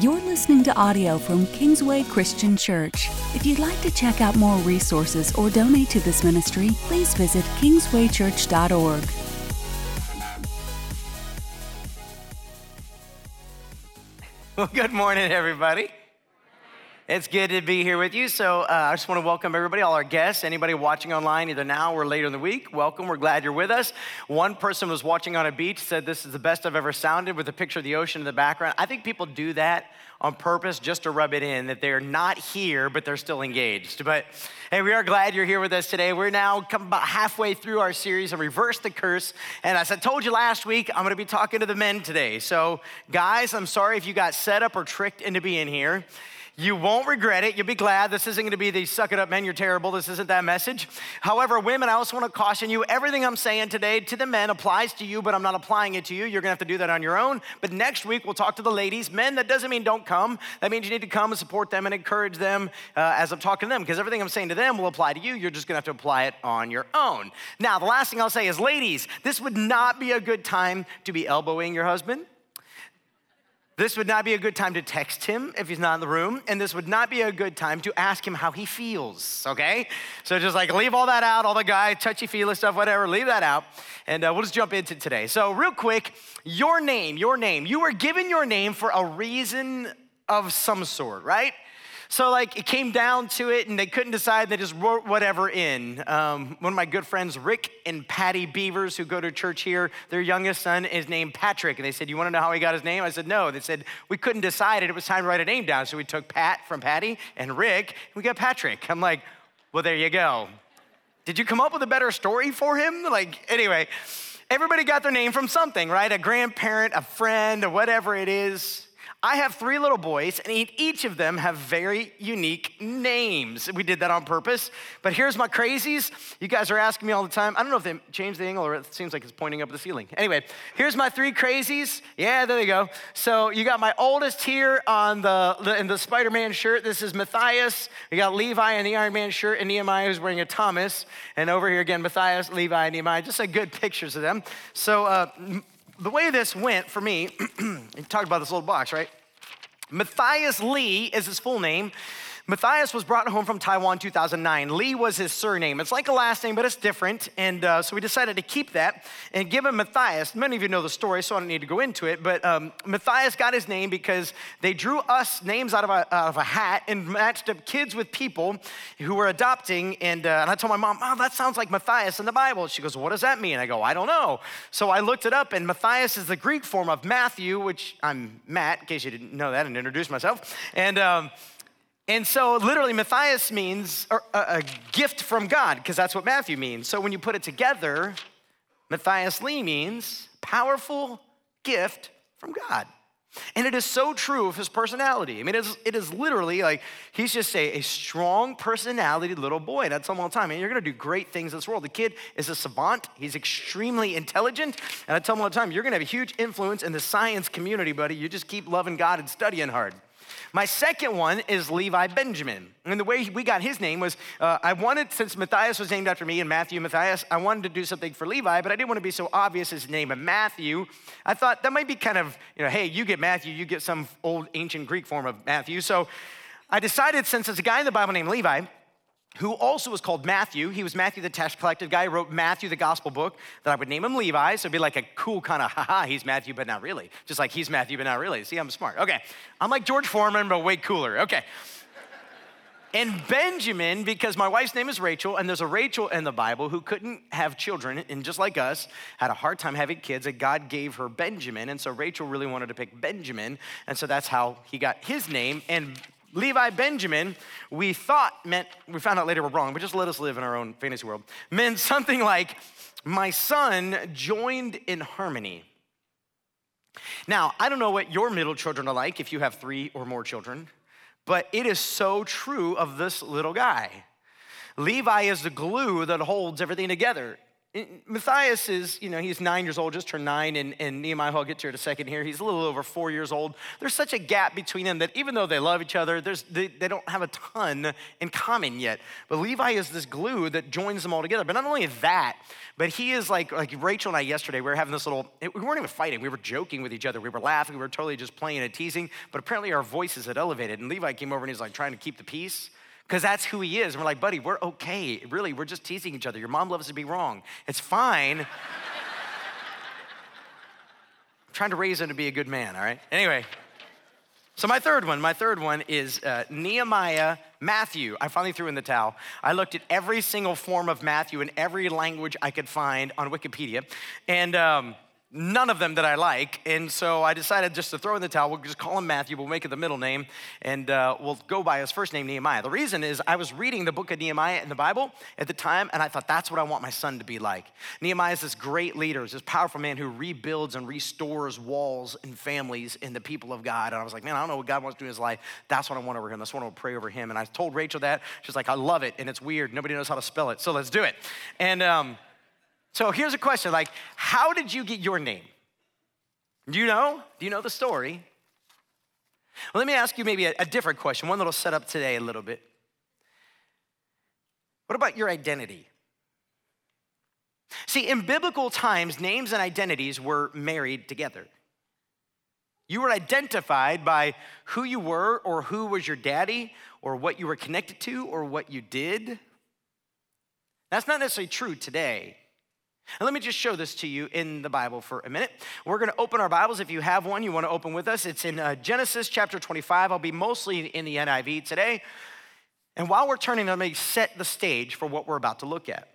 You're listening to audio from Kingsway Christian Church. If you'd like to check out more resources or donate to this ministry, please visit kingswaychurch.org. Well, good morning, everybody. It's good to be here with you. So, uh, I just want to welcome everybody, all our guests, anybody watching online, either now or later in the week. Welcome. We're glad you're with us. One person was watching on a beach, said, This is the best I've ever sounded with a picture of the ocean in the background. I think people do that on purpose just to rub it in that they're not here, but they're still engaged. But hey, we are glad you're here with us today. We're now come about halfway through our series of Reverse the Curse. And as I told you last week, I'm going to be talking to the men today. So, guys, I'm sorry if you got set up or tricked into being here. You won't regret it. You'll be glad. This isn't going to be the suck it up, men, you're terrible. This isn't that message. However, women, I also want to caution you everything I'm saying today to the men applies to you, but I'm not applying it to you. You're going to have to do that on your own. But next week, we'll talk to the ladies. Men, that doesn't mean don't come. That means you need to come and support them and encourage them uh, as I'm talking to them, because everything I'm saying to them will apply to you. You're just going to have to apply it on your own. Now, the last thing I'll say is, ladies, this would not be a good time to be elbowing your husband this would not be a good time to text him if he's not in the room, and this would not be a good time to ask him how he feels, okay? So just like leave all that out, all the guy, touchy feely stuff, whatever, leave that out, and uh, we'll just jump into today. So, real quick, your name, your name. You were given your name for a reason of some sort, right? So, like, it came down to it, and they couldn't decide. They just wrote whatever in. Um, one of my good friends, Rick and Patty Beavers, who go to church here, their youngest son is named Patrick. And they said, You want to know how he got his name? I said, No. They said, We couldn't decide it. It was time to write a name down. So we took Pat from Patty and Rick, and we got Patrick. I'm like, Well, there you go. Did you come up with a better story for him? Like, anyway, everybody got their name from something, right? A grandparent, a friend, or whatever it is. I have three little boys, and each of them have very unique names. We did that on purpose. But here's my crazies. You guys are asking me all the time. I don't know if they changed the angle or it seems like it's pointing up the ceiling. Anyway, here's my three crazies. Yeah, there they go. So you got my oldest here on the in the Spider-Man shirt. This is Matthias. We got Levi in the Iron Man shirt, and Nehemiah who's wearing a Thomas. And over here again, Matthias, Levi, and Nehemiah. Just like good pictures of them. So. Uh, the way this went for me, you talked about this little box, right? Matthias Lee is his full name. Matthias was brought home from Taiwan 2009. Lee was his surname. It's like a last name, but it's different. And uh, so we decided to keep that and give him Matthias. Many of you know the story, so I don't need to go into it. But um, Matthias got his name because they drew us names out of a, out of a hat and matched up kids with people who were adopting. And, uh, and I told my mom, Mom, that sounds like Matthias in the Bible. She goes, What does that mean? I go, I don't know. So I looked it up, and Matthias is the Greek form of Matthew, which I'm Matt, in case you didn't know that, and introduce myself. And um, and so, literally, Matthias means a, a gift from God, because that's what Matthew means. So, when you put it together, Matthias Lee means powerful gift from God. And it is so true of his personality. I mean, it is, it is literally like he's just a, a strong personality little boy. I tell him all the time, and you're gonna do great things in this world. The kid is a savant, he's extremely intelligent. And I tell him all the time, you're gonna have a huge influence in the science community, buddy. You just keep loving God and studying hard. My second one is Levi Benjamin. And the way we got his name was uh, I wanted, since Matthias was named after me and Matthew Matthias, I wanted to do something for Levi, but I didn't want to be so obvious as name of Matthew. I thought that might be kind of, you know, hey, you get Matthew, you get some old ancient Greek form of Matthew. So I decided, since there's a guy in the Bible named Levi, who also was called Matthew. He was Matthew the tax collector guy, wrote Matthew the gospel book, that I would name him Levi. So it'd be like a cool kind of, haha, he's Matthew, but not really. Just like he's Matthew, but not really. See, I'm smart. Okay. I'm like George Foreman, but way cooler. Okay. And Benjamin, because my wife's name is Rachel, and there's a Rachel in the Bible who couldn't have children, and just like us, had a hard time having kids, and God gave her Benjamin. And so Rachel really wanted to pick Benjamin, and so that's how he got his name. And Levi Benjamin, we thought meant, we found out later we're wrong, but just let us live in our own fantasy world, meant something like, my son joined in harmony. Now, I don't know what your middle children are like if you have three or more children, but it is so true of this little guy. Levi is the glue that holds everything together Matthias is, you know, he's nine years old, just turned nine, and, and Nehemiah, I'll get to in a second here, he's a little over four years old. There's such a gap between them that even though they love each other, they, they don't have a ton in common yet. But Levi is this glue that joins them all together. But not only that, but he is like, like Rachel and I yesterday, we were having this little, we weren't even fighting, we were joking with each other, we were laughing, we were totally just playing and teasing, but apparently our voices had elevated. And Levi came over and he's like trying to keep the peace because that's who he is. And we're like, buddy, we're okay. Really, we're just teasing each other. Your mom loves to be wrong. It's fine. I'm trying to raise him to be a good man, all right? Anyway, so my third one, my third one is uh, Nehemiah Matthew. I finally threw in the towel. I looked at every single form of Matthew in every language I could find on Wikipedia. And, um, none of them that I like. And so I decided just to throw in the towel. We'll just call him Matthew. We'll make it the middle name. And uh, we'll go by his first name, Nehemiah. The reason is I was reading the book of Nehemiah in the Bible at the time, and I thought that's what I want my son to be like. Nehemiah is this great leader, is this powerful man who rebuilds and restores walls and families in the people of God. And I was like, man, I don't know what God wants to do in his life. That's what I want over him. That's what I want to pray over him. And I told Rachel that. She's like, I love it. And it's weird. Nobody knows how to spell it. So let's do it. And um, so here's a question like, how did you get your name? Do you know? Do you know the story? Well, let me ask you maybe a, a different question, one that'll set up today a little bit. What about your identity? See, in biblical times, names and identities were married together. You were identified by who you were, or who was your daddy, or what you were connected to, or what you did. That's not necessarily true today. And let me just show this to you in the Bible for a minute. We're going to open our Bibles. If you have one, you want to open with us. It's in uh, Genesis chapter 25. I'll be mostly in the NIV today. And while we're turning, let me set the stage for what we're about to look at.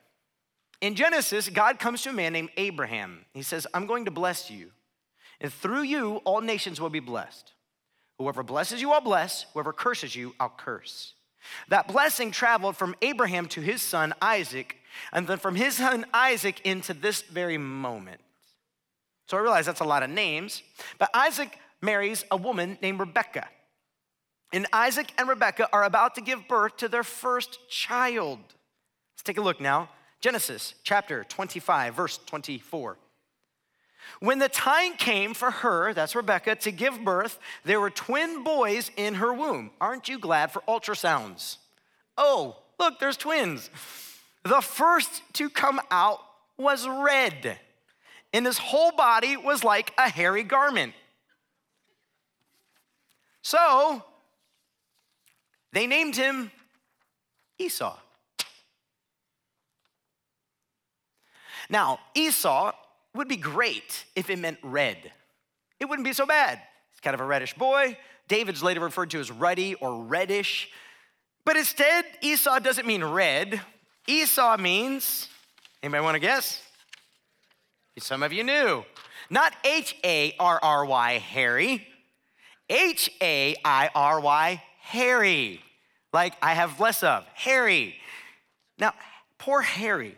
In Genesis, God comes to a man named Abraham. He says, I'm going to bless you. And through you, all nations will be blessed. Whoever blesses you, I'll bless. Whoever curses you, I'll curse. That blessing traveled from Abraham to his son Isaac and then from his son Isaac into this very moment. So I realize that's a lot of names, but Isaac marries a woman named Rebecca. And Isaac and Rebecca are about to give birth to their first child. Let's take a look now. Genesis chapter 25, verse 24. When the time came for her, that's Rebecca, to give birth, there were twin boys in her womb. Aren't you glad for ultrasounds? Oh, look, there's twins. The first to come out was red, and his whole body was like a hairy garment. So they named him Esau. Now, Esau would be great if it meant red. It wouldn't be so bad. He's kind of a reddish boy. David's later referred to as ruddy or reddish. But instead, Esau doesn't mean red. Esau means, anybody want to guess? Some of you knew. Not H A R R Y, Harry. H A I R Y, Harry. Like I have less of, Harry. Now, poor Harry.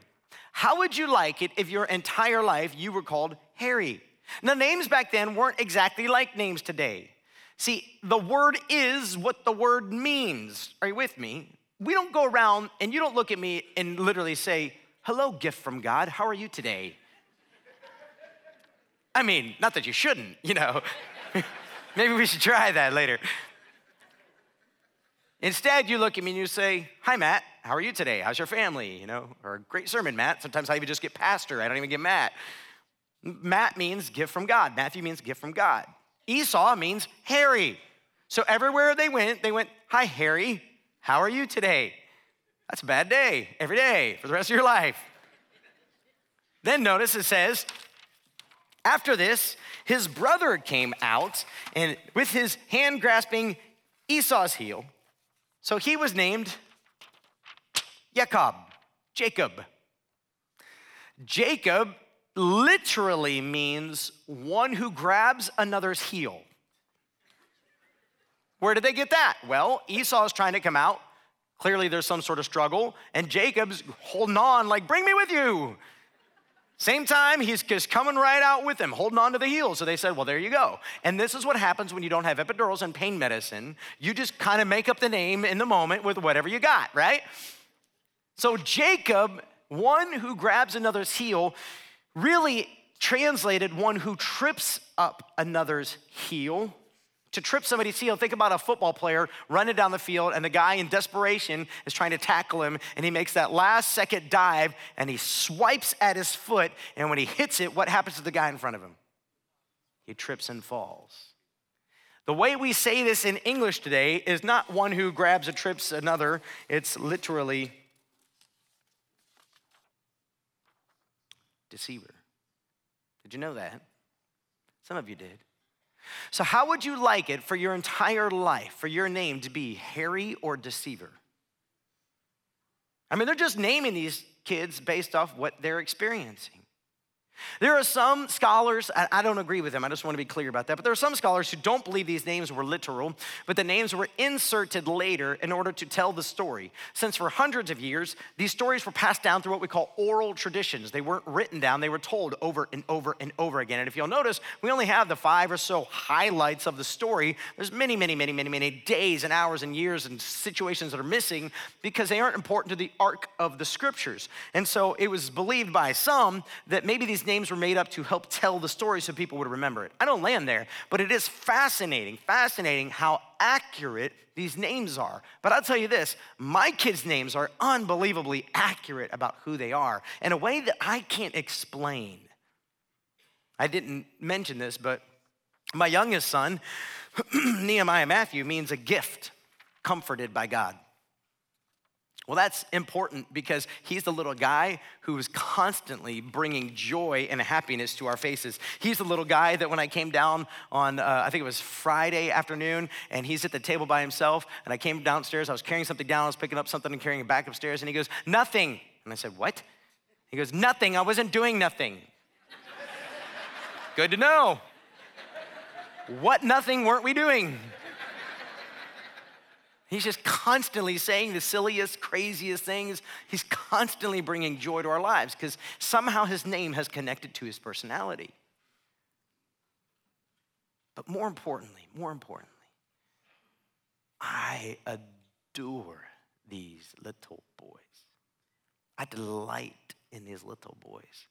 How would you like it if your entire life you were called Harry? Now, names back then weren't exactly like names today. See, the word is what the word means. Are you with me? We don't go around and you don't look at me and literally say, Hello, gift from God. How are you today? I mean, not that you shouldn't, you know. Maybe we should try that later. Instead, you look at me and you say, Hi, Matt. How are you today? How's your family? You know, or great sermon, Matt. Sometimes I even just get pastor. I don't even get Matt. Matt means gift from God. Matthew means gift from God. Esau means Harry. So everywhere they went, they went, Hi, Harry. How are you today? That's a bad day every day for the rest of your life. Then notice it says, after this, his brother came out and with his hand grasping Esau's heel. So he was named Jacob, Jacob. Jacob literally means one who grabs another's heel. Where did they get that? Well, Esau is trying to come out. Clearly, there's some sort of struggle, and Jacob's holding on, like, bring me with you. Same time, he's just coming right out with him, holding on to the heel. So they said, Well, there you go. And this is what happens when you don't have epidurals and pain medicine. You just kind of make up the name in the moment with whatever you got, right? So Jacob One who grabs another's heel really translated one who trips up another's heel. To trip somebody's heel, think about a football player running down the field, and the guy in desperation is trying to tackle him, and he makes that last second dive, and he swipes at his foot, and when he hits it, what happens to the guy in front of him? He trips and falls. The way we say this in English today is not one who grabs or trips another, it's literally deceiver. Did you know that? Some of you did. So, how would you like it for your entire life, for your name to be Harry or Deceiver? I mean, they're just naming these kids based off what they're experiencing. There are some scholars, I don't agree with them, I just want to be clear about that, but there are some scholars who don't believe these names were literal, but the names were inserted later in order to tell the story. Since for hundreds of years, these stories were passed down through what we call oral traditions. They weren't written down, they were told over and over and over again. And if you'll notice, we only have the five or so highlights of the story. There's many, many, many, many, many days and hours and years and situations that are missing because they aren't important to the arc of the scriptures. And so it was believed by some that maybe these names were made up to help tell the story so people would remember it. I don't land there, but it is fascinating, fascinating how accurate these names are. But I'll tell you this my kids' names are unbelievably accurate about who they are in a way that I can't explain. I didn't mention this, but my youngest son, Nehemiah Matthew, means a gift comforted by God. Well, that's important because he's the little guy who is constantly bringing joy and happiness to our faces. He's the little guy that when I came down on, uh, I think it was Friday afternoon, and he's at the table by himself, and I came downstairs, I was carrying something down, I was picking up something and carrying it back upstairs, and he goes, Nothing. And I said, What? He goes, Nothing. I wasn't doing nothing. Good to know. What nothing weren't we doing? He's just constantly saying the silliest, craziest things. He's constantly bringing joy to our lives because somehow his name has connected to his personality. But more importantly, more importantly, I adore these little boys. I delight in these little boys.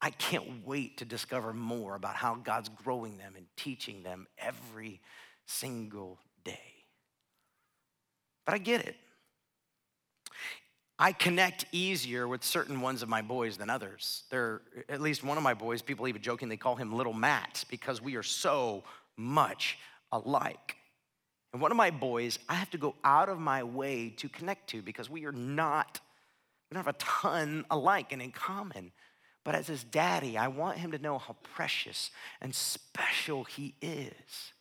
I can't wait to discover more about how God's growing them and teaching them every single day. But I get it. I connect easier with certain ones of my boys than others. There at least one of my boys, people even jokingly call him Little Matt because we are so much alike. And one of my boys, I have to go out of my way to connect to because we are not, we don't have a ton alike and in common. But as his daddy, I want him to know how precious and special he is.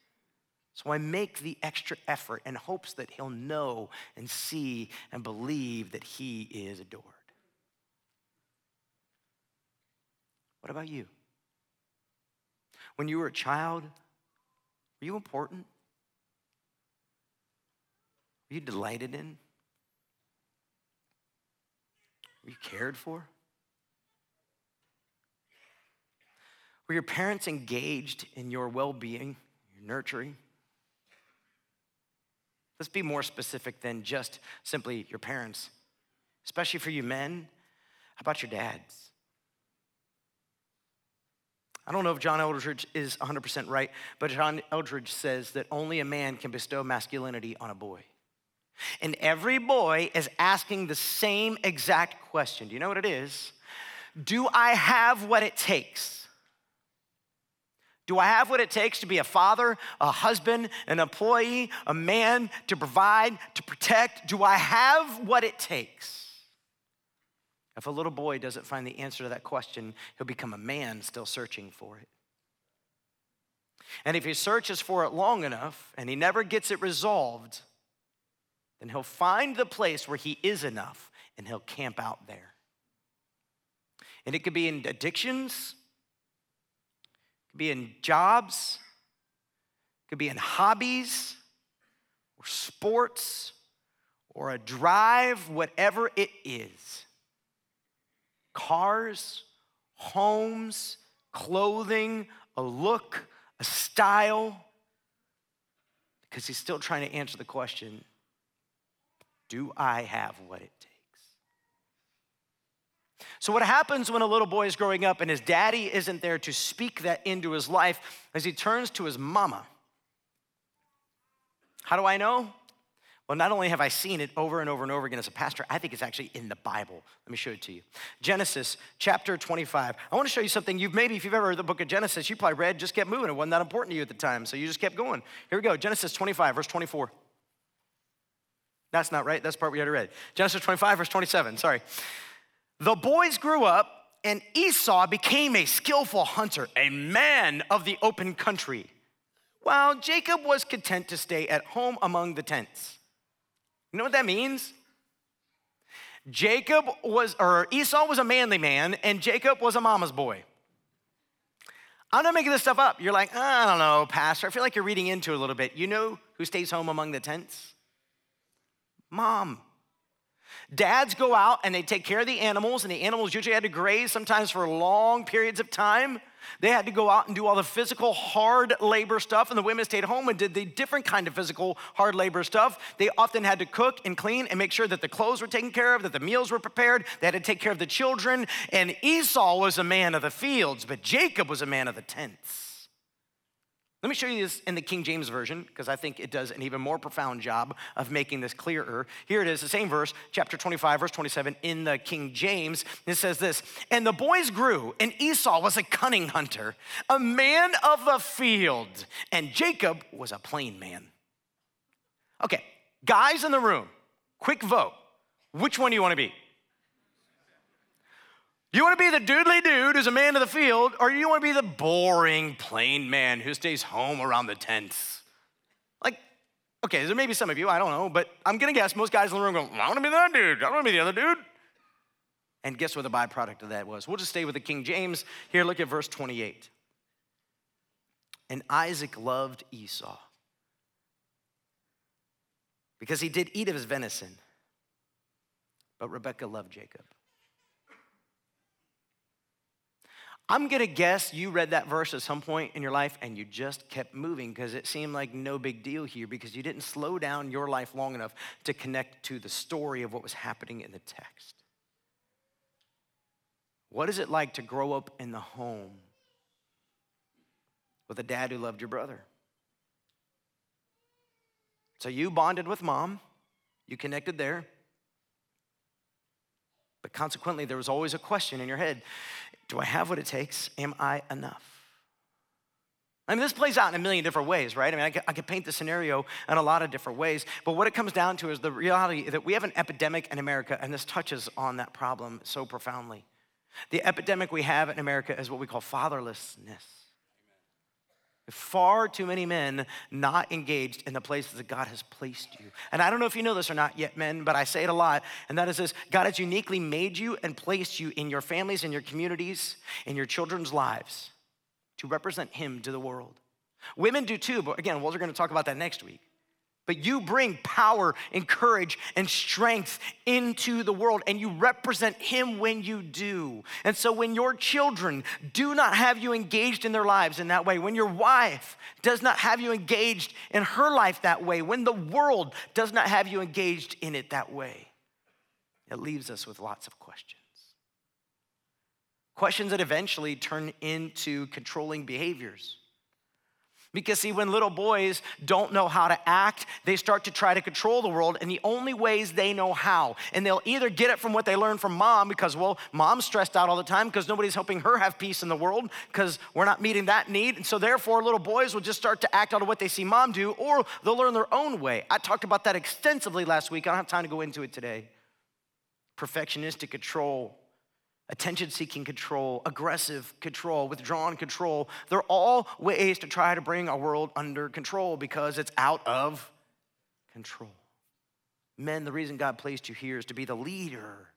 So I make the extra effort in hopes that he'll know and see and believe that he is adored. What about you? When you were a child, were you important? Were you delighted in? Were you cared for? Were your parents engaged in your well being, your nurturing? Let's be more specific than just simply your parents, especially for you men. How about your dads? I don't know if John Eldredge is 100% right, but John Eldredge says that only a man can bestow masculinity on a boy. And every boy is asking the same exact question. Do you know what it is? Do I have what it takes? Do I have what it takes to be a father, a husband, an employee, a man, to provide, to protect? Do I have what it takes? If a little boy doesn't find the answer to that question, he'll become a man still searching for it. And if he searches for it long enough and he never gets it resolved, then he'll find the place where he is enough and he'll camp out there. And it could be in addictions, could be in jobs, could be in hobbies or sports or a drive, whatever it is. Cars, homes, clothing, a look, a style, because he's still trying to answer the question do I have what it takes? So, what happens when a little boy is growing up and his daddy isn't there to speak that into his life as he turns to his mama? How do I know? Well, not only have I seen it over and over and over again as a pastor, I think it's actually in the Bible. Let me show it to you. Genesis chapter 25. I want to show you something you've maybe, if you've ever read the book of Genesis, you probably read, just kept moving. It wasn't that important to you at the time, so you just kept going. Here we go Genesis 25, verse 24. That's not right. That's part we to read. Genesis 25, verse 27. Sorry. The boys grew up, and Esau became a skillful hunter, a man of the open country, while Jacob was content to stay at home among the tents. You know what that means? Jacob was, or Esau was a manly man, and Jacob was a mama's boy. I'm not making this stuff up. You're like, I don't know, Pastor. I feel like you're reading into it a little bit. You know who stays home among the tents? Mom. Dads go out and they take care of the animals, and the animals usually had to graze sometimes for long periods of time. They had to go out and do all the physical hard labor stuff, and the women stayed home and did the different kind of physical hard labor stuff. They often had to cook and clean and make sure that the clothes were taken care of, that the meals were prepared. They had to take care of the children. And Esau was a man of the fields, but Jacob was a man of the tents. Let me show you this in the King James Version because I think it does an even more profound job of making this clearer. Here it is, the same verse, chapter 25, verse 27 in the King James. It says this And the boys grew, and Esau was a cunning hunter, a man of the field, and Jacob was a plain man. Okay, guys in the room, quick vote. Which one do you want to be? You want to be the doodly dude who's a man of the field, or you want to be the boring, plain man who stays home around the tents? Like, okay, there may be some of you, I don't know, but I'm gonna guess most guys in the room go, I want to be that dude, I want to be the other dude. And guess what the byproduct of that was? We'll just stay with the King James. Here, look at verse 28. And Isaac loved Esau because he did eat of his venison, but Rebekah loved Jacob. I'm gonna guess you read that verse at some point in your life and you just kept moving because it seemed like no big deal here because you didn't slow down your life long enough to connect to the story of what was happening in the text. What is it like to grow up in the home with a dad who loved your brother? So you bonded with mom, you connected there. But consequently, there was always a question in your head Do I have what it takes? Am I enough? I mean, this plays out in a million different ways, right? I mean, I could, I could, paint the scenario in a lot of different ways, but what it comes down to is the reality that we have an epidemic in America, and this touches on that problem so profoundly. The epidemic we have in America is what we call fatherlessness. Far too many men not engaged in the places that God has placed you. And I don't know if you know this or not yet, men, but I say it a lot. And that is this God has uniquely made you and placed you in your families, in your communities, in your children's lives to represent Him to the world. Women do too, but again, we're going to talk about that next week but you bring power and courage and strength into the world, and you represent Him when you do. And so, when your children do not have you engaged in their lives in that way, when your wife does not have you engaged in her life that way, when the world does not have you engaged in it that way, it leaves us with lots of questions. Questions that eventually turn into controlling behaviors because, see, when little boys don't know how to act, they start to try to control the world in the only ways they know how. And they'll either get it from what they learned from mom, because, well, mom's stressed out all the time because nobody's helping her have peace in the world because we're not meeting that need. And so, therefore, little boys will just start to act out of what they see mom do, or they'll learn their own way. I talked about that extensively last week. I don't have time to go into it today. Perfectionistic control attention seeking control, aggressive control, withdrawn control. They're all ways to try to bring our world under control because it's out of control. Men, the reason God placed you here is to be the leader.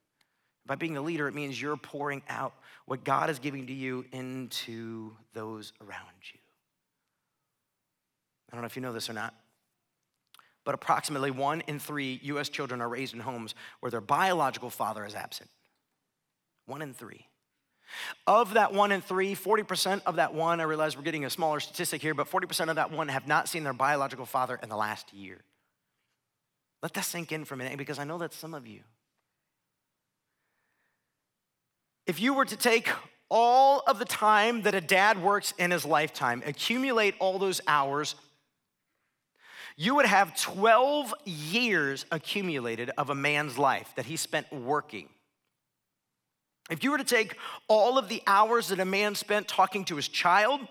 By being the leader, it means you're pouring out what God is giving to you into those around you. I don't know if you know this or not, but approximately one in three US children are raised in homes where their biological father is absent. One in three. Of that one in three, 40% of that one, I realize we're getting a smaller statistic here, but 40% of that one have not seen their biological father in the last year. Let that sink in for a minute because I know that's some of you. If you were to take all of the time that a dad works in his lifetime, accumulate all those hours, you would have 12 years accumulated of a man's life that he spent working. If you were to take all of the hours that a man spent talking to his child,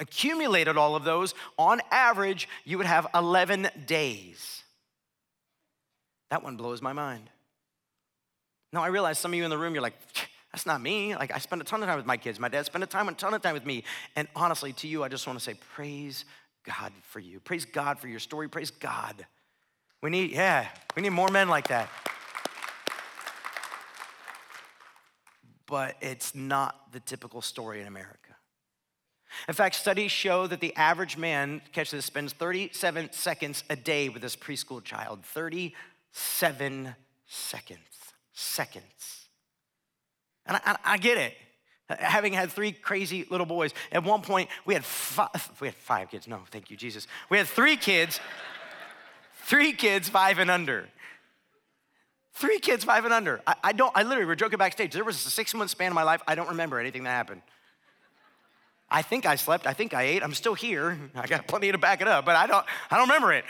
accumulated all of those, on average, you would have 11 days. That one blows my mind. Now, I realize some of you in the room, you're like, that's not me. Like, I spend a ton of time with my kids. My dad spent a, time, a ton of time with me. And honestly, to you, I just want to say, praise God for you. Praise God for your story. Praise God. We need, yeah, we need more men like that. But it's not the typical story in America. In fact, studies show that the average man, catch this, spends 37 seconds a day with his preschool child. 37 seconds. Seconds. And I, I, get it. Having had three crazy little boys, at one point we had five, we had five kids. No, thank you, Jesus. We had three kids, three kids, five and under. Three kids, five and under. I, I don't, I literally, we're joking backstage. There was a six month span of my life. I don't remember anything that happened. I think I slept. I think I ate. I'm still here. I got plenty to back it up, but I don't, I don't remember it.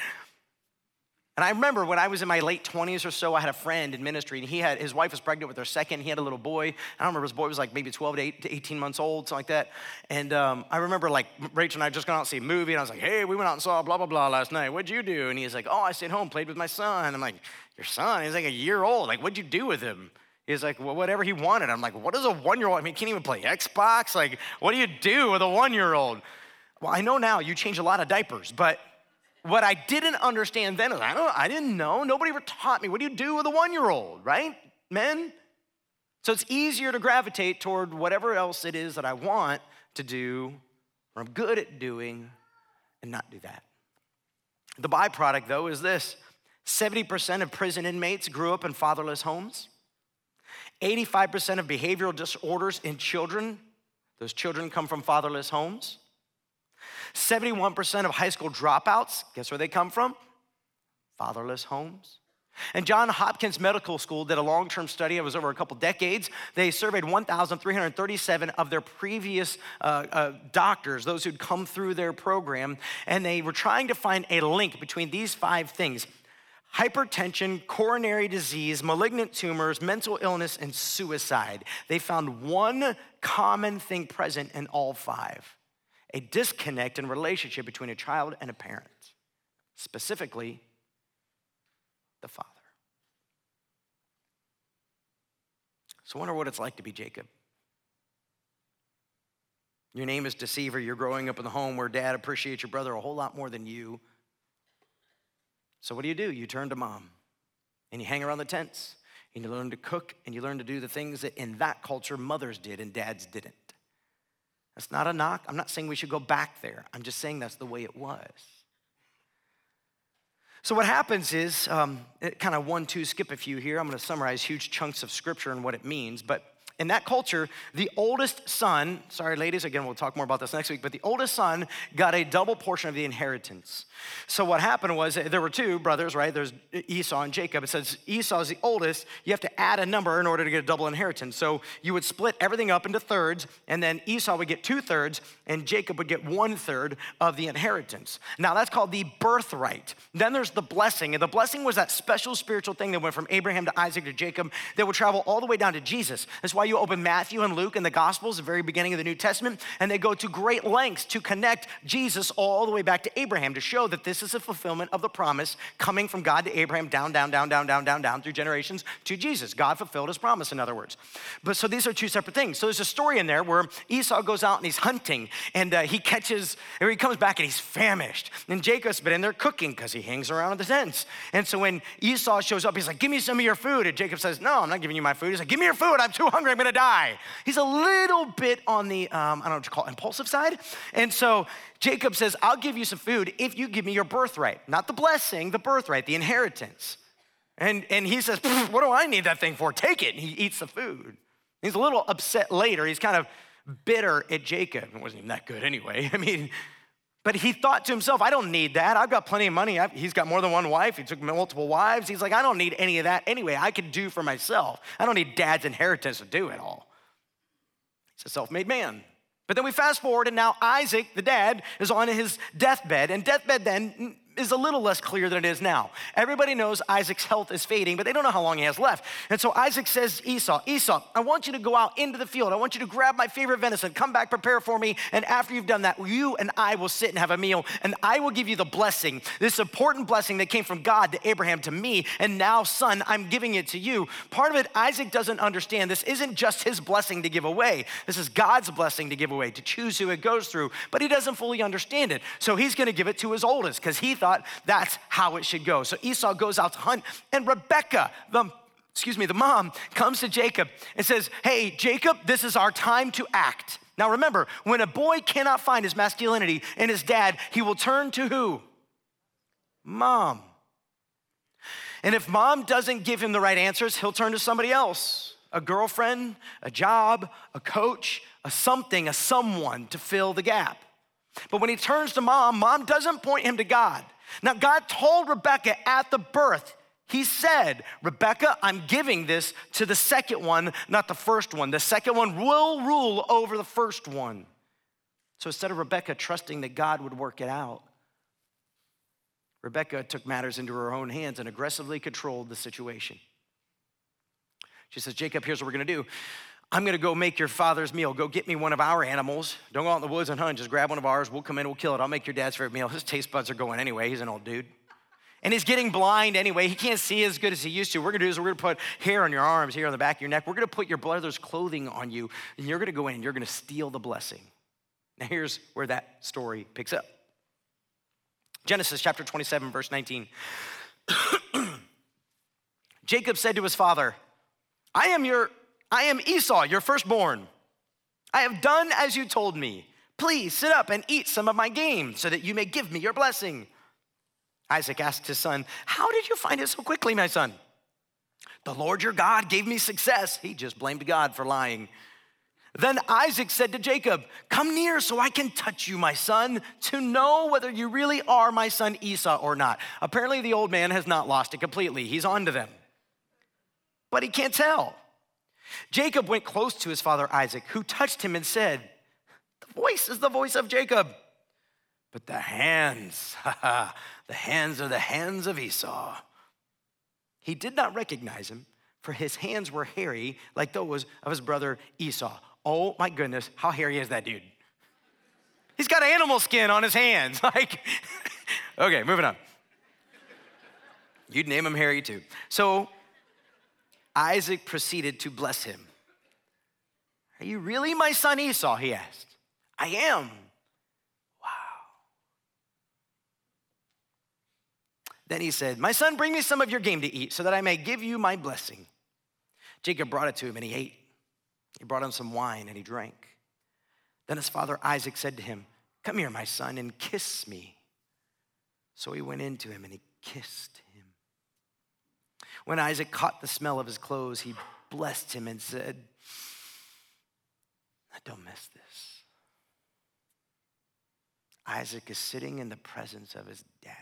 And I remember when I was in my late 20s or so, I had a friend in ministry, and he had his wife was pregnant with their second. He had a little boy. I don't remember his boy was like maybe 12 to 18 months old, something like that. And um, I remember like Rachel and I just gone out and see a movie, and I was like, "Hey, we went out and saw blah blah blah last night. What'd you do?" And he's like, "Oh, I stayed home, played with my son." I'm like, "Your son? He's like a year old. Like, what'd you do with him?" He's like, well, whatever he wanted. I'm like, what does a one year old? I mean, he can't even play Xbox. Like, what do you do with a one year old? Well, I know now you change a lot of diapers, but what I didn't understand then is I don't, I didn't know. Nobody ever taught me. What do you do with a one year old, right? Men? So it's easier to gravitate toward whatever else it is that I want to do or I'm good at doing and not do that. The byproduct, though, is this 70% of prison inmates grew up in fatherless homes. 85% of behavioral disorders in children, those children come from fatherless homes. 71% of high school dropouts, guess where they come from? Fatherless homes. And John Hopkins Medical School did a long term study, it was over a couple decades. They surveyed 1,337 of their previous uh, uh, doctors, those who'd come through their program, and they were trying to find a link between these five things hypertension, coronary disease, malignant tumors, mental illness, and suicide. They found one common thing present in all five a disconnect in relationship between a child and a parent, specifically the father. So I wonder what it's like to be Jacob. Your name is Deceiver. You're growing up in the home where dad appreciates your brother a whole lot more than you. So what do you do? You turn to mom and you hang around the tents and you learn to cook and you learn to do the things that in that culture mothers did and dads didn't. That's not a knock. I'm not saying we should go back there. I'm just saying that's the way it was. So, what happens is, um, kind of one, two, skip a few here. I'm going to summarize huge chunks of scripture and what it means. But in that culture, the oldest son, sorry, ladies, again, we'll talk more about this next week, but the oldest son got a double portion of the inheritance. So what happened was eh, there were two brothers, right? There's Esau and Jacob. It says Esau is the oldest. You have to add a number in order to get a double inheritance. So you would split everything up into thirds, and then Esau would get two thirds, and Jacob would get one third of the inheritance. Now that's called the birthright. Then there's the blessing, and the blessing was that special spiritual thing that went from Abraham to Isaac to Jacob that would travel all the way down to Jesus. That's why you open Matthew and Luke in the Gospels, the very beginning of the New Testament, and they go to great lengths to connect Jesus all the way back to Abraham to show that this is a fulfillment of the promise coming from God to Abraham down, down, down, down, down, down, down through generations to Jesus. God fulfilled his promise, in other words. But so these are two separate things. So there's a story in there where Esau goes out and he's hunting and uh, he catches, or he comes back and he's famished. And Jacob's been in there cooking because he hangs around in the tents. And so when Esau shows up, he's like, Give me some of your food. And Jacob says, No, I'm not giving you my food. He's like, Give me your food. I'm too hungry. I'm to die. He's a little bit on the, um, I don't know what you call it, impulsive side. And so Jacob says, I'll give you some food if you give me your birthright. Not the blessing, the birthright, the inheritance. And, and he says, What do I need that thing for? Take it. And he eats the food. He's a little upset later. He's kind of bitter at Jacob. It wasn't even that good anyway. I mean, but he thought to himself, I don't need that. I've got plenty of money. I've, he's got more than one wife. He took multiple wives. He's like, I don't need any of that anyway. I can do for myself. I don't need dad's inheritance to do it all. He's a self made man. But then we fast forward, and now Isaac, the dad, is on his deathbed. And deathbed then is a little less clear than it is now. Everybody knows Isaac's health is fading, but they don't know how long he has left. And so Isaac says Esau, Esau, I want you to go out into the field. I want you to grab my favorite venison, come back, prepare for me. And after you've done that, you and I will sit and have a meal, and I will give you the blessing, this important blessing that came from God to Abraham to me. And now, son, I'm giving it to you. Part of it, Isaac doesn't understand. This isn't just his blessing to give away, this is God's blessing to give away, to choose who it goes through. But he doesn't fully understand it. So he's going to give it to his oldest because he thought, thought that's how it should go. So Esau goes out to hunt, and Rebecca, the excuse me, the mom comes to Jacob and says, Hey, Jacob, this is our time to act. Now remember, when a boy cannot find his masculinity in his dad, he will turn to who? Mom. And if mom doesn't give him the right answers, he'll turn to somebody else a girlfriend, a job, a coach, a something, a someone to fill the gap. But when he turns to mom, mom doesn't point him to God. Now, God told Rebecca at the birth, He said, Rebecca, I'm giving this to the second one, not the first one. The second one will rule over the first one. So instead of Rebecca trusting that God would work it out, Rebecca took matters into her own hands and aggressively controlled the situation. She says, Jacob, here's what we're gonna do. I'm gonna go make your father's meal. Go get me one of our animals. Don't go out in the woods and hunt. Just grab one of ours. We'll come in, we'll kill it. I'll make your dad's favorite meal. His taste buds are going anyway. He's an old dude. And he's getting blind anyway. He can't see as good as he used to. What we're gonna do is we're gonna put hair on your arms, here on the back of your neck. We're gonna put your brother's clothing on you, and you're gonna go in and you're gonna steal the blessing. Now, here's where that story picks up Genesis chapter 27, verse 19. Jacob said to his father, I am your I am Esau, your firstborn. I have done as you told me. Please sit up and eat some of my game so that you may give me your blessing. Isaac asked his son, How did you find it so quickly, my son? The Lord your God gave me success. He just blamed God for lying. Then Isaac said to Jacob, Come near so I can touch you, my son, to know whether you really are my son Esau or not. Apparently, the old man has not lost it completely. He's on to them. But he can't tell. Jacob went close to his father Isaac, who touched him and said, The voice is the voice of Jacob, but the hands, the hands are the hands of Esau. He did not recognize him, for his hands were hairy like those of his brother Esau. Oh my goodness, how hairy is that dude? He's got animal skin on his hands. Like, okay, moving on. You'd name him Harry too. So Isaac proceeded to bless him. Are you really my son Esau? He asked. I am. Wow. Then he said, My son, bring me some of your game to eat so that I may give you my blessing. Jacob brought it to him and he ate. He brought him some wine and he drank. Then his father Isaac said to him, Come here, my son, and kiss me. So he went in to him and he kissed when Isaac caught the smell of his clothes, he blessed him and said, I don't miss this. Isaac is sitting in the presence of his daddy.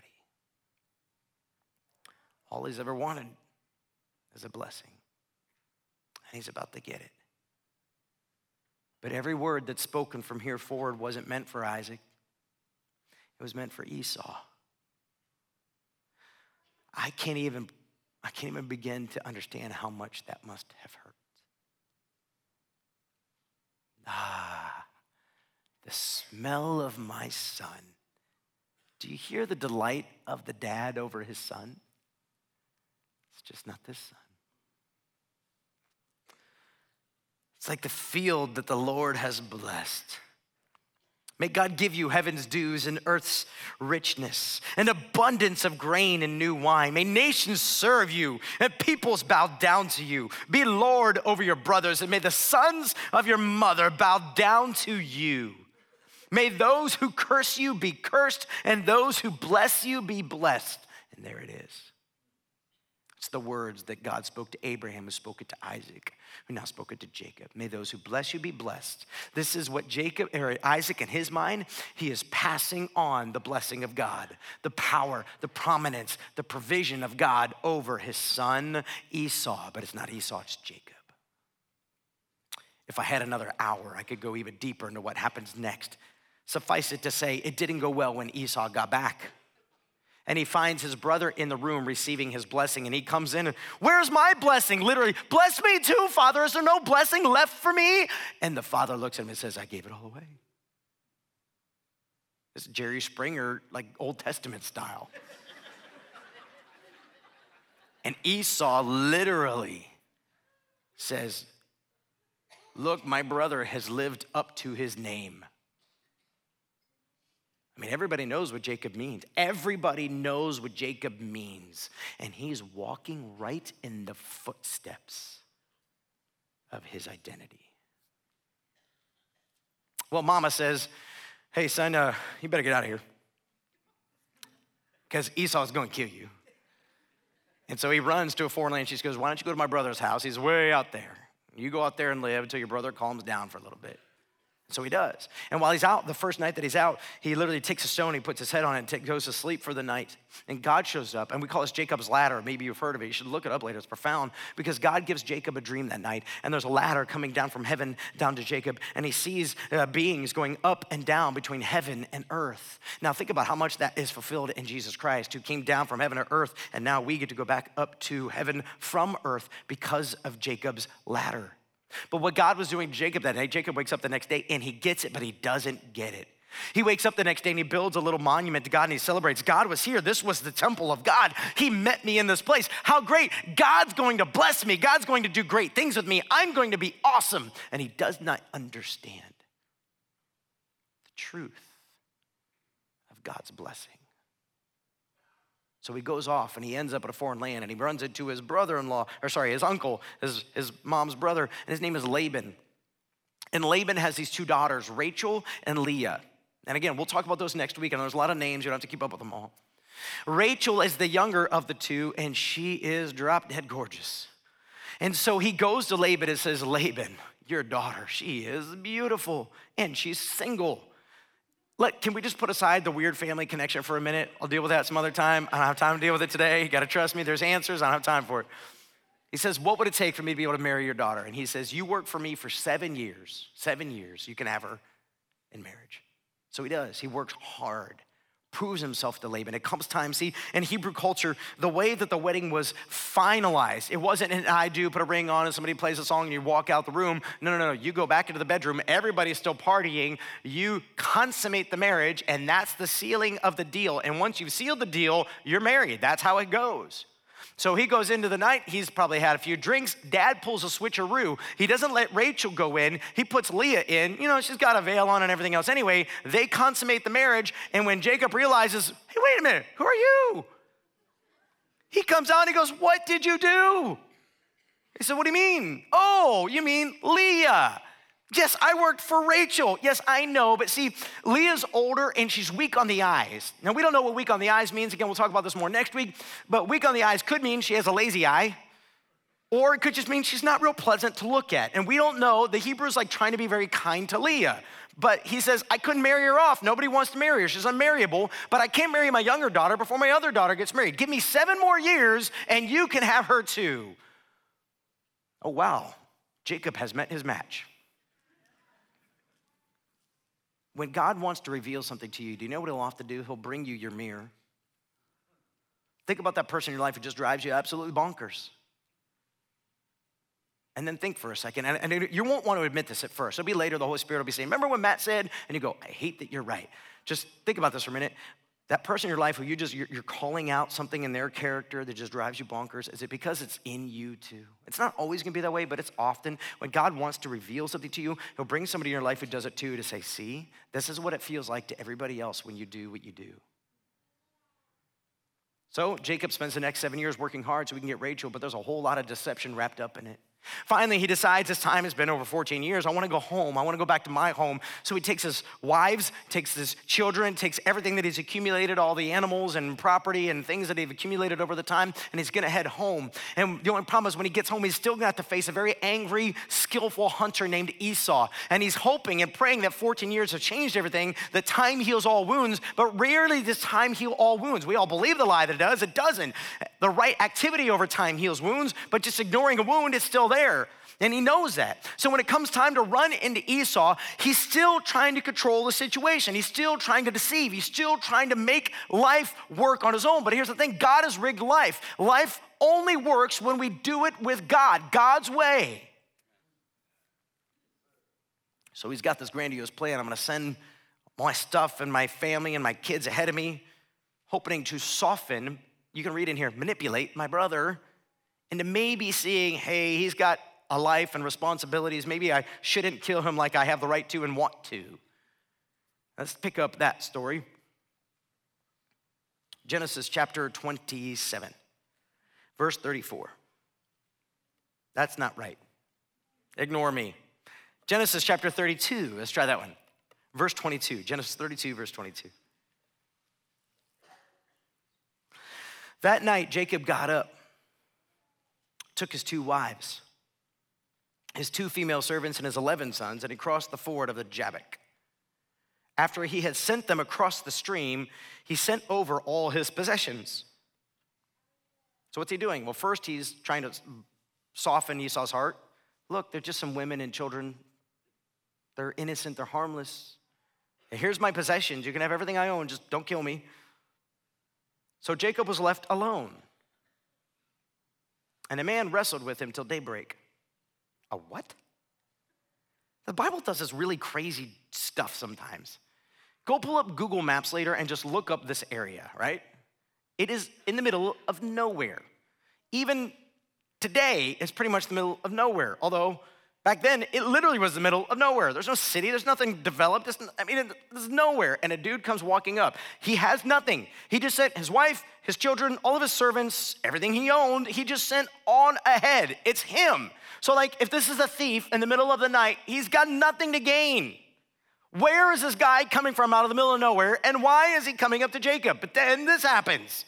All he's ever wanted is a blessing, and he's about to get it. But every word that's spoken from here forward wasn't meant for Isaac, it was meant for Esau. I can't even I can't even begin to understand how much that must have hurt. Ah, the smell of my son. Do you hear the delight of the dad over his son? It's just not this son. It's like the field that the Lord has blessed. May God give you heaven's dews and earth's richness, an abundance of grain and new wine. May nations serve you and peoples bow down to you. Be Lord over your brothers, and may the sons of your mother bow down to you. May those who curse you be cursed, and those who bless you be blessed. And there it is. It's the words that God spoke to Abraham, who spoke it to Isaac, who now spoke it to Jacob. May those who bless you be blessed. This is what Jacob or Isaac in his mind, he is passing on the blessing of God, the power, the prominence, the provision of God over his son Esau. But it's not Esau, it's Jacob. If I had another hour, I could go even deeper into what happens next. Suffice it to say, it didn't go well when Esau got back. And he finds his brother in the room receiving his blessing. And he comes in and, Where's my blessing? Literally, bless me too, Father. Is there no blessing left for me? And the father looks at him and says, I gave it all away. It's Jerry Springer, like Old Testament style. and Esau literally says, Look, my brother has lived up to his name. I mean, everybody knows what Jacob means. Everybody knows what Jacob means. And he's walking right in the footsteps of his identity. Well, mama says, Hey, son, uh, you better get out of here because Esau's going to kill you. And so he runs to a foreign land. She goes, Why don't you go to my brother's house? He's way out there. You go out there and live until your brother calms down for a little bit. So he does. And while he's out, the first night that he's out, he literally takes a stone, he puts his head on it, and goes to sleep for the night. And God shows up, and we call this Jacob's ladder. Maybe you've heard of it. You should look it up later. It's profound because God gives Jacob a dream that night, and there's a ladder coming down from heaven down to Jacob, and he sees uh, beings going up and down between heaven and earth. Now, think about how much that is fulfilled in Jesus Christ, who came down from heaven to earth, and now we get to go back up to heaven from earth because of Jacob's ladder. But what God was doing to Jacob that day, Jacob wakes up the next day and he gets it, but he doesn't get it. He wakes up the next day and he builds a little monument to God and he celebrates. God was here. This was the temple of God. He met me in this place. How great. God's going to bless me. God's going to do great things with me. I'm going to be awesome. And he does not understand the truth of God's blessing. So he goes off and he ends up at a foreign land and he runs into his brother in law, or sorry, his uncle, his, his mom's brother, and his name is Laban. And Laban has these two daughters, Rachel and Leah. And again, we'll talk about those next week, and there's a lot of names, you don't have to keep up with them all. Rachel is the younger of the two, and she is drop dead gorgeous. And so he goes to Laban and says, Laban, your daughter, she is beautiful, and she's single. Let, can we just put aside the weird family connection for a minute? I'll deal with that some other time. I don't have time to deal with it today. You gotta trust me, there's answers. I don't have time for it. He says, What would it take for me to be able to marry your daughter? And he says, You work for me for seven years. Seven years, you can have her in marriage. So he does. He works hard proves himself to Laban. It comes time, see, in Hebrew culture, the way that the wedding was finalized, it wasn't an I do, put a ring on, and somebody plays a song and you walk out the room. No, no, no. You go back into the bedroom, everybody's still partying. You consummate the marriage, and that's the sealing of the deal. And once you've sealed the deal, you're married. That's how it goes. So he goes into the night. He's probably had a few drinks. Dad pulls a switcheroo. He doesn't let Rachel go in. He puts Leah in. You know, she's got a veil on and everything else. Anyway, they consummate the marriage. And when Jacob realizes, hey, wait a minute, who are you? He comes out and he goes, What did you do? He said, What do you mean? Oh, you mean Leah. Yes, I worked for Rachel. Yes, I know. But see, Leah's older and she's weak on the eyes. Now, we don't know what weak on the eyes means. Again, we'll talk about this more next week. But weak on the eyes could mean she has a lazy eye, or it could just mean she's not real pleasant to look at. And we don't know. The Hebrew's like trying to be very kind to Leah. But he says, I couldn't marry her off. Nobody wants to marry her. She's unmarriable, but I can't marry my younger daughter before my other daughter gets married. Give me seven more years and you can have her too. Oh, wow. Jacob has met his match. When God wants to reveal something to you, do you know what He'll often do? He'll bring you your mirror. Think about that person in your life who just drives you absolutely bonkers. And then think for a second. And, and you won't want to admit this at first. It'll be later, the Holy Spirit will be saying, Remember when Matt said? And you go, I hate that you're right. Just think about this for a minute. That person in your life who you just, you're, you're calling out something in their character that just drives you bonkers, is it because it's in you too? It's not always gonna be that way, but it's often when God wants to reveal something to you, He'll bring somebody in your life who does it too to say, see, this is what it feels like to everybody else when you do what you do. So Jacob spends the next seven years working hard so we can get Rachel, but there's a whole lot of deception wrapped up in it. Finally, he decides his time has been over 14 years. I want to go home. I want to go back to my home. So he takes his wives, takes his children, takes everything that he's accumulated, all the animals and property and things that he've accumulated over the time, and he's going to head home. And the only problem is when he gets home, he's still going to have to face a very angry, skillful hunter named Esau. And he's hoping and praying that 14 years have changed everything, that time heals all wounds, but rarely does time heal all wounds. We all believe the lie that it does, it doesn't. the right activity over time heals wounds, but just ignoring a wound, is still there. And he knows that. So when it comes time to run into Esau, he's still trying to control the situation. He's still trying to deceive. He's still trying to make life work on his own. But here's the thing God has rigged life. Life only works when we do it with God, God's way. So he's got this grandiose plan. I'm going to send my stuff and my family and my kids ahead of me, hoping to soften, you can read in here, manipulate my brother into maybe seeing, hey, he's got a life and responsibilities. Maybe I shouldn't kill him like I have the right to and want to. Let's pick up that story. Genesis chapter 27, verse 34. That's not right. Ignore me. Genesis chapter 32, let's try that one. Verse 22, Genesis 32, verse 22. That night, Jacob got up, took his two wives his two female servants and his 11 sons, and he crossed the ford of the Jabbok. After he had sent them across the stream, he sent over all his possessions. So, what's he doing? Well, first, he's trying to soften Esau's heart. Look, they're just some women and children. They're innocent, they're harmless. And here's my possessions. You can have everything I own, just don't kill me. So, Jacob was left alone. And a man wrestled with him till daybreak. A what? The Bible does this really crazy stuff sometimes. Go pull up Google Maps later and just look up this area, right? It is in the middle of nowhere. Even today, it's pretty much the middle of nowhere, although Back then, it literally was the middle of nowhere. There's no city, there's nothing developed. I mean, there's nowhere. And a dude comes walking up. He has nothing. He just sent his wife, his children, all of his servants, everything he owned, he just sent on ahead. It's him. So, like, if this is a thief in the middle of the night, he's got nothing to gain. Where is this guy coming from out of the middle of nowhere? And why is he coming up to Jacob? But then this happens.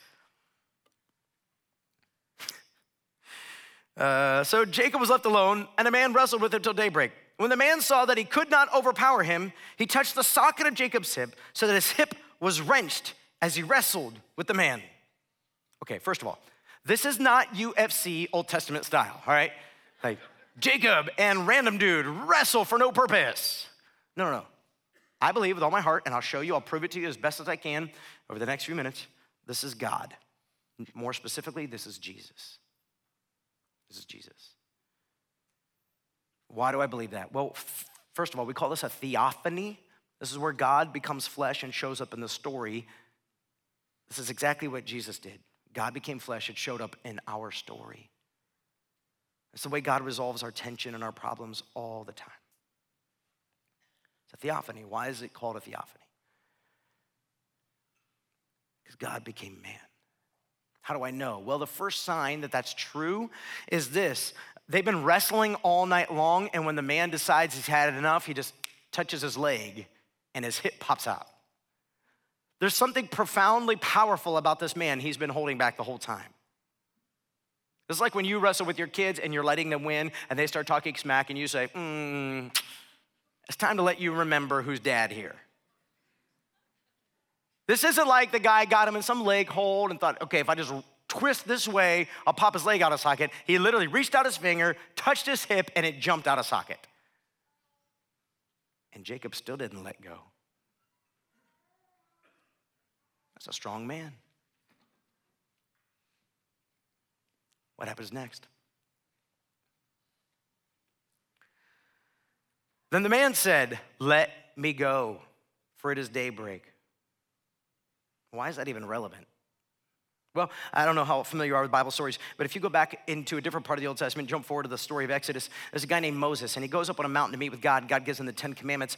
Uh, so Jacob was left alone, and a man wrestled with him till daybreak. When the man saw that he could not overpower him, he touched the socket of Jacob's hip so that his hip was wrenched as he wrestled with the man. Okay, first of all, this is not UFC Old Testament style, all right? Like Jacob and random dude wrestle for no purpose. No, no, no. I believe with all my heart, and I'll show you, I'll prove it to you as best as I can over the next few minutes. This is God. More specifically, this is Jesus. This is Jesus. Why do I believe that? Well, f- first of all, we call this a theophany. This is where God becomes flesh and shows up in the story. This is exactly what Jesus did. God became flesh, it showed up in our story. It's the way God resolves our tension and our problems all the time. It's a theophany. Why is it called a theophany? Because God became man. How do I know? Well, the first sign that that's true is this they've been wrestling all night long, and when the man decides he's had enough, he just touches his leg and his hip pops out. There's something profoundly powerful about this man he's been holding back the whole time. It's like when you wrestle with your kids and you're letting them win and they start talking smack and you say, mm, it's time to let you remember who's dad here. This isn't like the guy got him in some leg hold and thought, okay, if I just twist this way, I'll pop his leg out of socket. He literally reached out his finger, touched his hip, and it jumped out of socket. And Jacob still didn't let go. That's a strong man. What happens next? Then the man said, Let me go, for it is daybreak. Why is that even relevant? Well, I don't know how familiar you are with Bible stories, but if you go back into a different part of the Old Testament, jump forward to the story of Exodus, there's a guy named Moses, and he goes up on a mountain to meet with God. God gives him the Ten Commandments.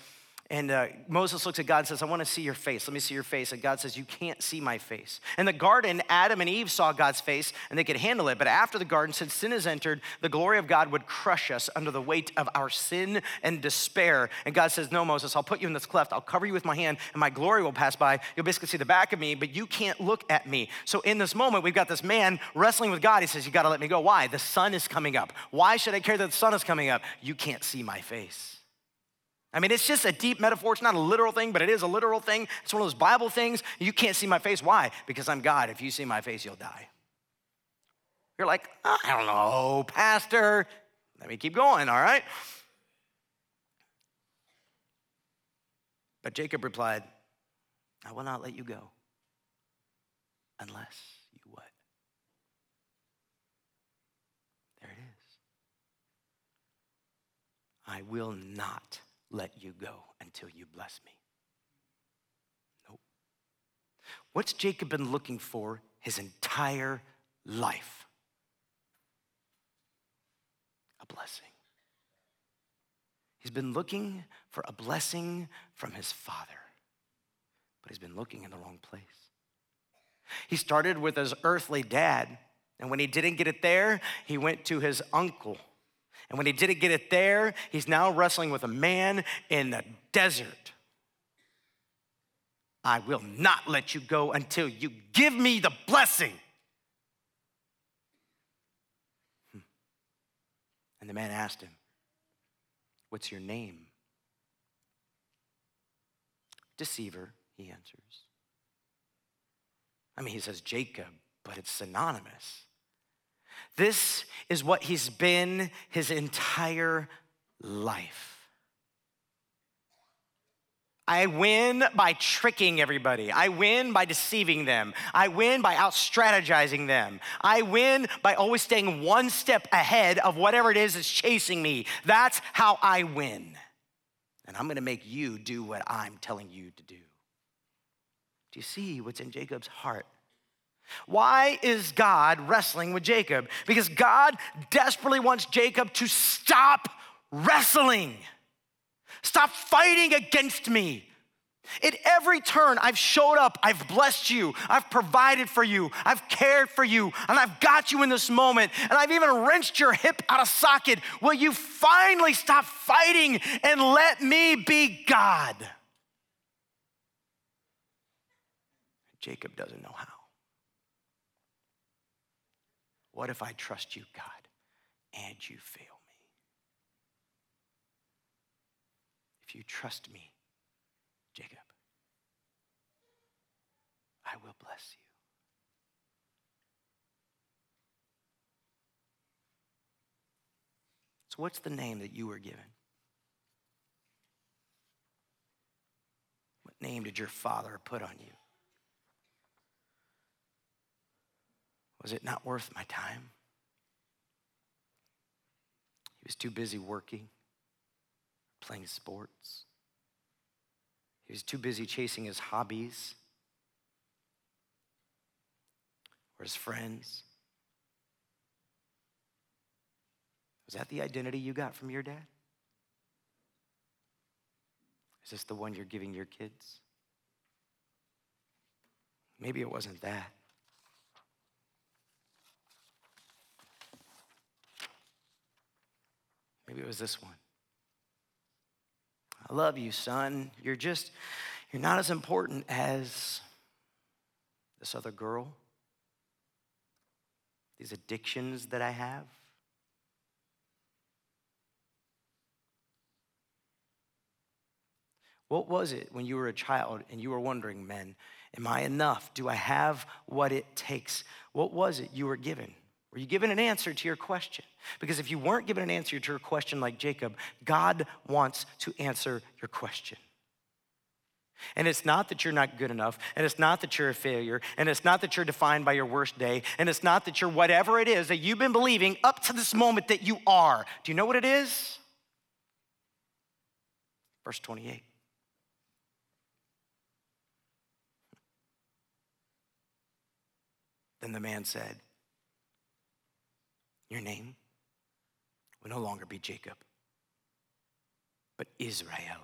And uh, Moses looks at God and says, I want to see your face. Let me see your face. And God says, You can't see my face. In the garden, Adam and Eve saw God's face and they could handle it. But after the garden, since sin has entered, the glory of God would crush us under the weight of our sin and despair. And God says, No, Moses, I'll put you in this cleft. I'll cover you with my hand and my glory will pass by. You'll basically see the back of me, but you can't look at me. So in this moment, we've got this man wrestling with God. He says, You got to let me go. Why? The sun is coming up. Why should I care that the sun is coming up? You can't see my face. I mean, it's just a deep metaphor. It's not a literal thing, but it is a literal thing. It's one of those Bible things. You can't see my face. Why? Because I'm God. If you see my face, you'll die. You're like, I don't know, Pastor. Let me keep going, all right? But Jacob replied, I will not let you go unless you what? There it is. I will not let you go until you bless me. Nope. What's Jacob been looking for his entire life? A blessing. He's been looking for a blessing from his father, but he's been looking in the wrong place. He started with his earthly dad, and when he didn't get it there, he went to his uncle. And when he didn't get it there, he's now wrestling with a man in the desert. I will not let you go until you give me the blessing. Hmm. And the man asked him, What's your name? Deceiver, he answers. I mean, he says Jacob, but it's synonymous. This is what he's been his entire life. I win by tricking everybody. I win by deceiving them. I win by out strategizing them. I win by always staying one step ahead of whatever it is that's chasing me. That's how I win. And I'm gonna make you do what I'm telling you to do. Do you see what's in Jacob's heart? Why is God wrestling with Jacob? Because God desperately wants Jacob to stop wrestling. Stop fighting against me. At every turn, I've showed up, I've blessed you, I've provided for you, I've cared for you, and I've got you in this moment, and I've even wrenched your hip out of socket. Will you finally stop fighting and let me be God? Jacob doesn't know how. What if I trust you, God, and you fail? Me? If you trust me, Jacob, I will bless you. So, what's the name that you were given? What name did your father put on you? Was it not worth my time? He was too busy working playing sports. He was too busy chasing his hobbies or his friends. Was that the identity you got from your dad? Is this the one you're giving your kids? Maybe it wasn't that. Maybe it was this one. I love you, son. You're just, you're not as important as this other girl, these addictions that I have. What was it when you were a child and you were wondering, men, am I enough? Do I have what it takes? What was it you were given? Were you given an answer to your question? Because if you weren't given an answer to your question like Jacob, God wants to answer your question. And it's not that you're not good enough, and it's not that you're a failure, and it's not that you're defined by your worst day, and it's not that you're whatever it is that you've been believing up to this moment that you are. Do you know what it is? Verse 28. Then the man said, your name will no longer be Jacob, but Israel.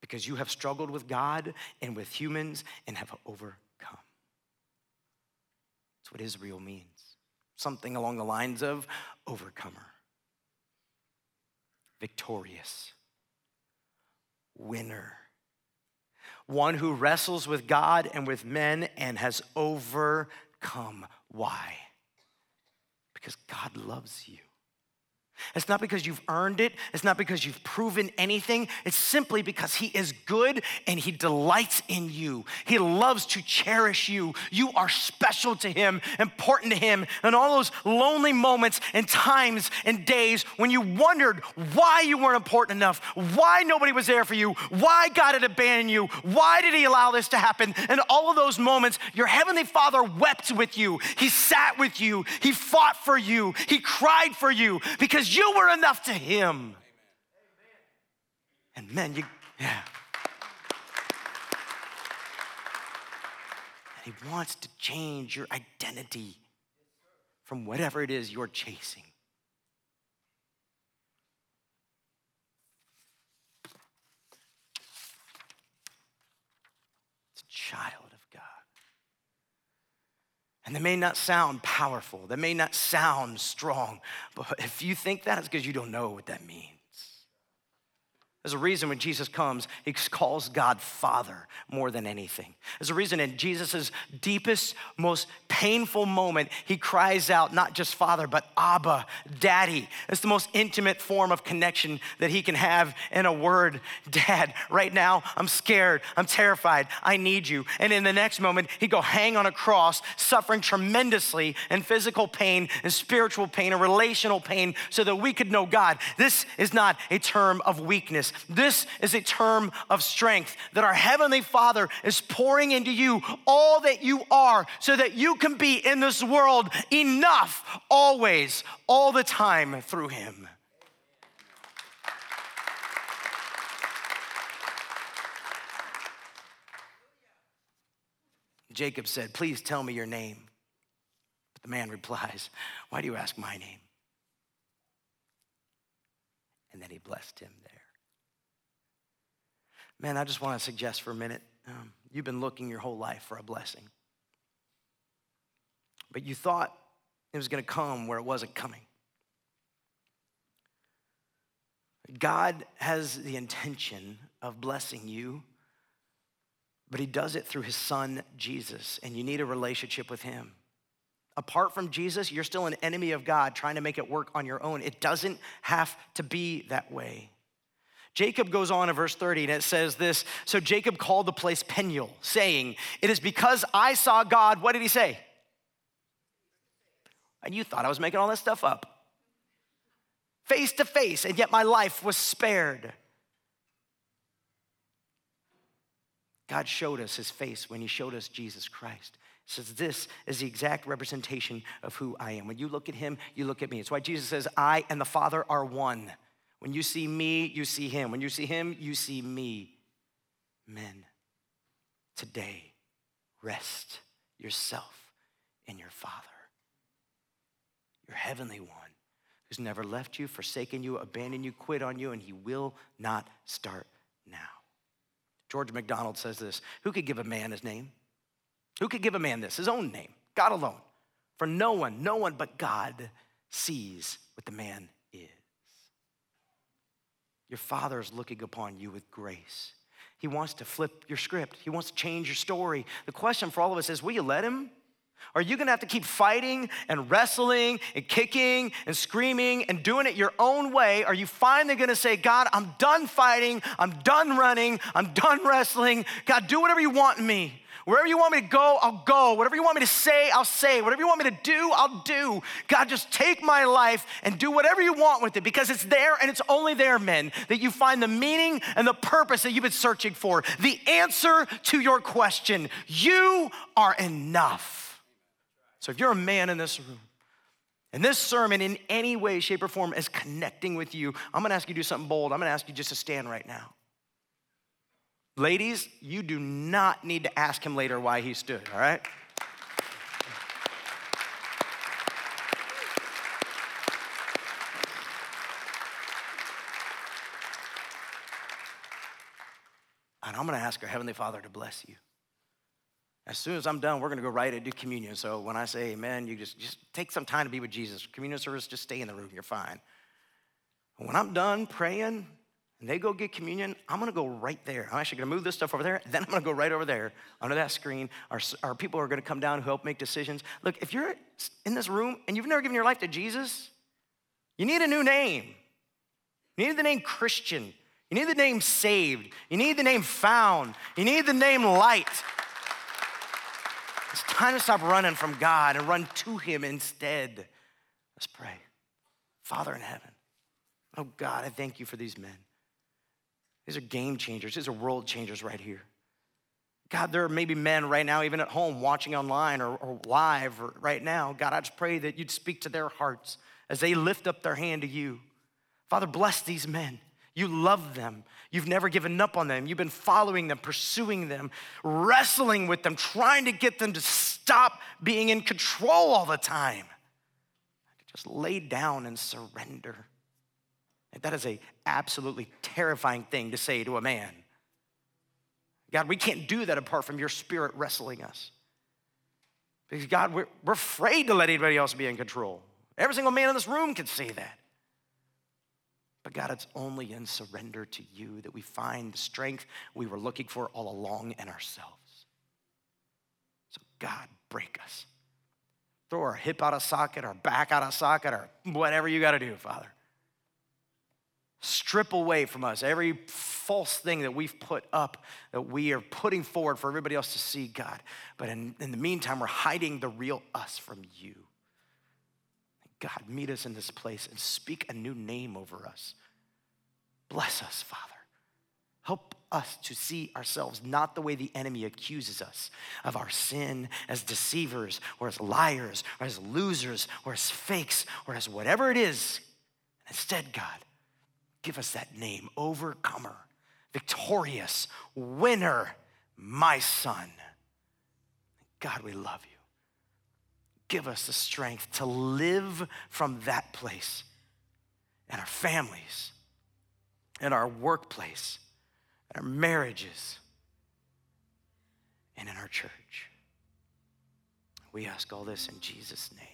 Because you have struggled with God and with humans and have overcome. That's what Israel means. Something along the lines of overcomer, victorious, winner, one who wrestles with God and with men and has overcome. Why? Because God loves you. It's not because you've earned it. It's not because you've proven anything. It's simply because He is good and He delights in you. He loves to cherish you. You are special to Him, important to Him. And all those lonely moments and times and days when you wondered why you weren't important enough, why nobody was there for you, why God had abandoned you, why did He allow this to happen? And all of those moments, your Heavenly Father wept with you. He sat with you. He fought for you. He cried for you because you were enough to him. And man, you, yeah. And he wants to change your identity from whatever it is you're chasing. It's a child. And they may not sound powerful, they may not sound strong, but if you think that, it's because you don't know what that means. There's a reason when Jesus comes, he calls God Father more than anything. There's a reason in Jesus' deepest, most painful moment, he cries out not just Father, but Abba, Daddy. It's the most intimate form of connection that he can have in a word, Dad. Right now, I'm scared, I'm terrified, I need you. And in the next moment, he go hang on a cross, suffering tremendously in physical pain and spiritual pain and relational pain so that we could know God. This is not a term of weakness. This is a term of strength that our Heavenly Father is pouring into you all that you are so that you can be in this world enough always, all the time through Him. Jacob said, Please tell me your name. But the man replies, Why do you ask my name? And then he blessed him. Man, I just want to suggest for a minute um, you've been looking your whole life for a blessing. But you thought it was going to come where it wasn't coming. God has the intention of blessing you, but He does it through His Son, Jesus, and you need a relationship with Him. Apart from Jesus, you're still an enemy of God trying to make it work on your own. It doesn't have to be that way. Jacob goes on in verse 30 and it says this So Jacob called the place Peniel, saying, It is because I saw God. What did he say? And you thought I was making all that stuff up. Face to face, and yet my life was spared. God showed us his face when he showed us Jesus Christ. He says, This is the exact representation of who I am. When you look at him, you look at me. It's why Jesus says, I and the Father are one. When you see me, you see him. When you see him, you see me. Men, today, rest yourself in your Father, your heavenly one, who's never left you, forsaken you, abandoned you, quit on you, and he will not start now. George MacDonald says this Who could give a man his name? Who could give a man this? His own name, God alone. For no one, no one but God sees what the man your Father is looking upon you with grace. He wants to flip your script, He wants to change your story. The question for all of us is will you let Him? Are you gonna have to keep fighting and wrestling and kicking and screaming and doing it your own way? Are you finally gonna say, God, I'm done fighting, I'm done running, I'm done wrestling. God, do whatever you want in me. Wherever you want me to go, I'll go. Whatever you want me to say, I'll say. Whatever you want me to do, I'll do. God, just take my life and do whatever you want with it because it's there and it's only there, men, that you find the meaning and the purpose that you've been searching for. The answer to your question. You are enough. So if you're a man in this room, and this sermon, in any way, shape, or form, is connecting with you, I'm gonna ask you to do something bold. I'm gonna ask you just to stand right now. Ladies, you do not need to ask him later why he stood, all right? And I'm going to ask our Heavenly Father to bless you. As soon as I'm done, we're going to go right and do communion. So when I say amen, you just, just take some time to be with Jesus. Communion service, just stay in the room. You're fine. When I'm done praying, they go get communion, I'm gonna go right there. I'm actually gonna move this stuff over there, then I'm gonna go right over there under that screen. Our, our people are gonna come down who help make decisions. Look, if you're in this room and you've never given your life to Jesus, You need a new name. You need the name Christian. You need the name saved. You need the name found. You need the name light. It's time to stop running from God and run to Him instead. Let's pray. Father in heaven, oh God, I thank you for these men. These are game changers, these are world changers right here. God, there are maybe men right now, even at home, watching online or, or live or right now. God, I just pray that you'd speak to their hearts as they lift up their hand to you. Father, bless these men. You love them. You've never given up on them. You've been following them, pursuing them, wrestling with them, trying to get them to stop being in control all the time. Just lay down and surrender. That is a absolutely terrifying thing to say to a man. God, we can't do that apart from your spirit wrestling us. Because God, we're, we're afraid to let anybody else be in control. Every single man in this room can say that. But God, it's only in surrender to you that we find the strength we were looking for all along in ourselves. So, God, break us. Throw our hip out of socket, our back out of socket, or whatever you got to do, Father. Strip away from us every false thing that we've put up, that we are putting forward for everybody else to see, God. But in, in the meantime, we're hiding the real us from you. God, meet us in this place and speak a new name over us. Bless us, Father. Help us to see ourselves not the way the enemy accuses us of our sin as deceivers or as liars or as losers or as fakes or as whatever it is. Instead, God, give us that name overcomer, victorious, winner, my son. God, we love you give us the strength to live from that place in our families, in our workplace, in our marriages, and in our church. We ask all this in Jesus' name.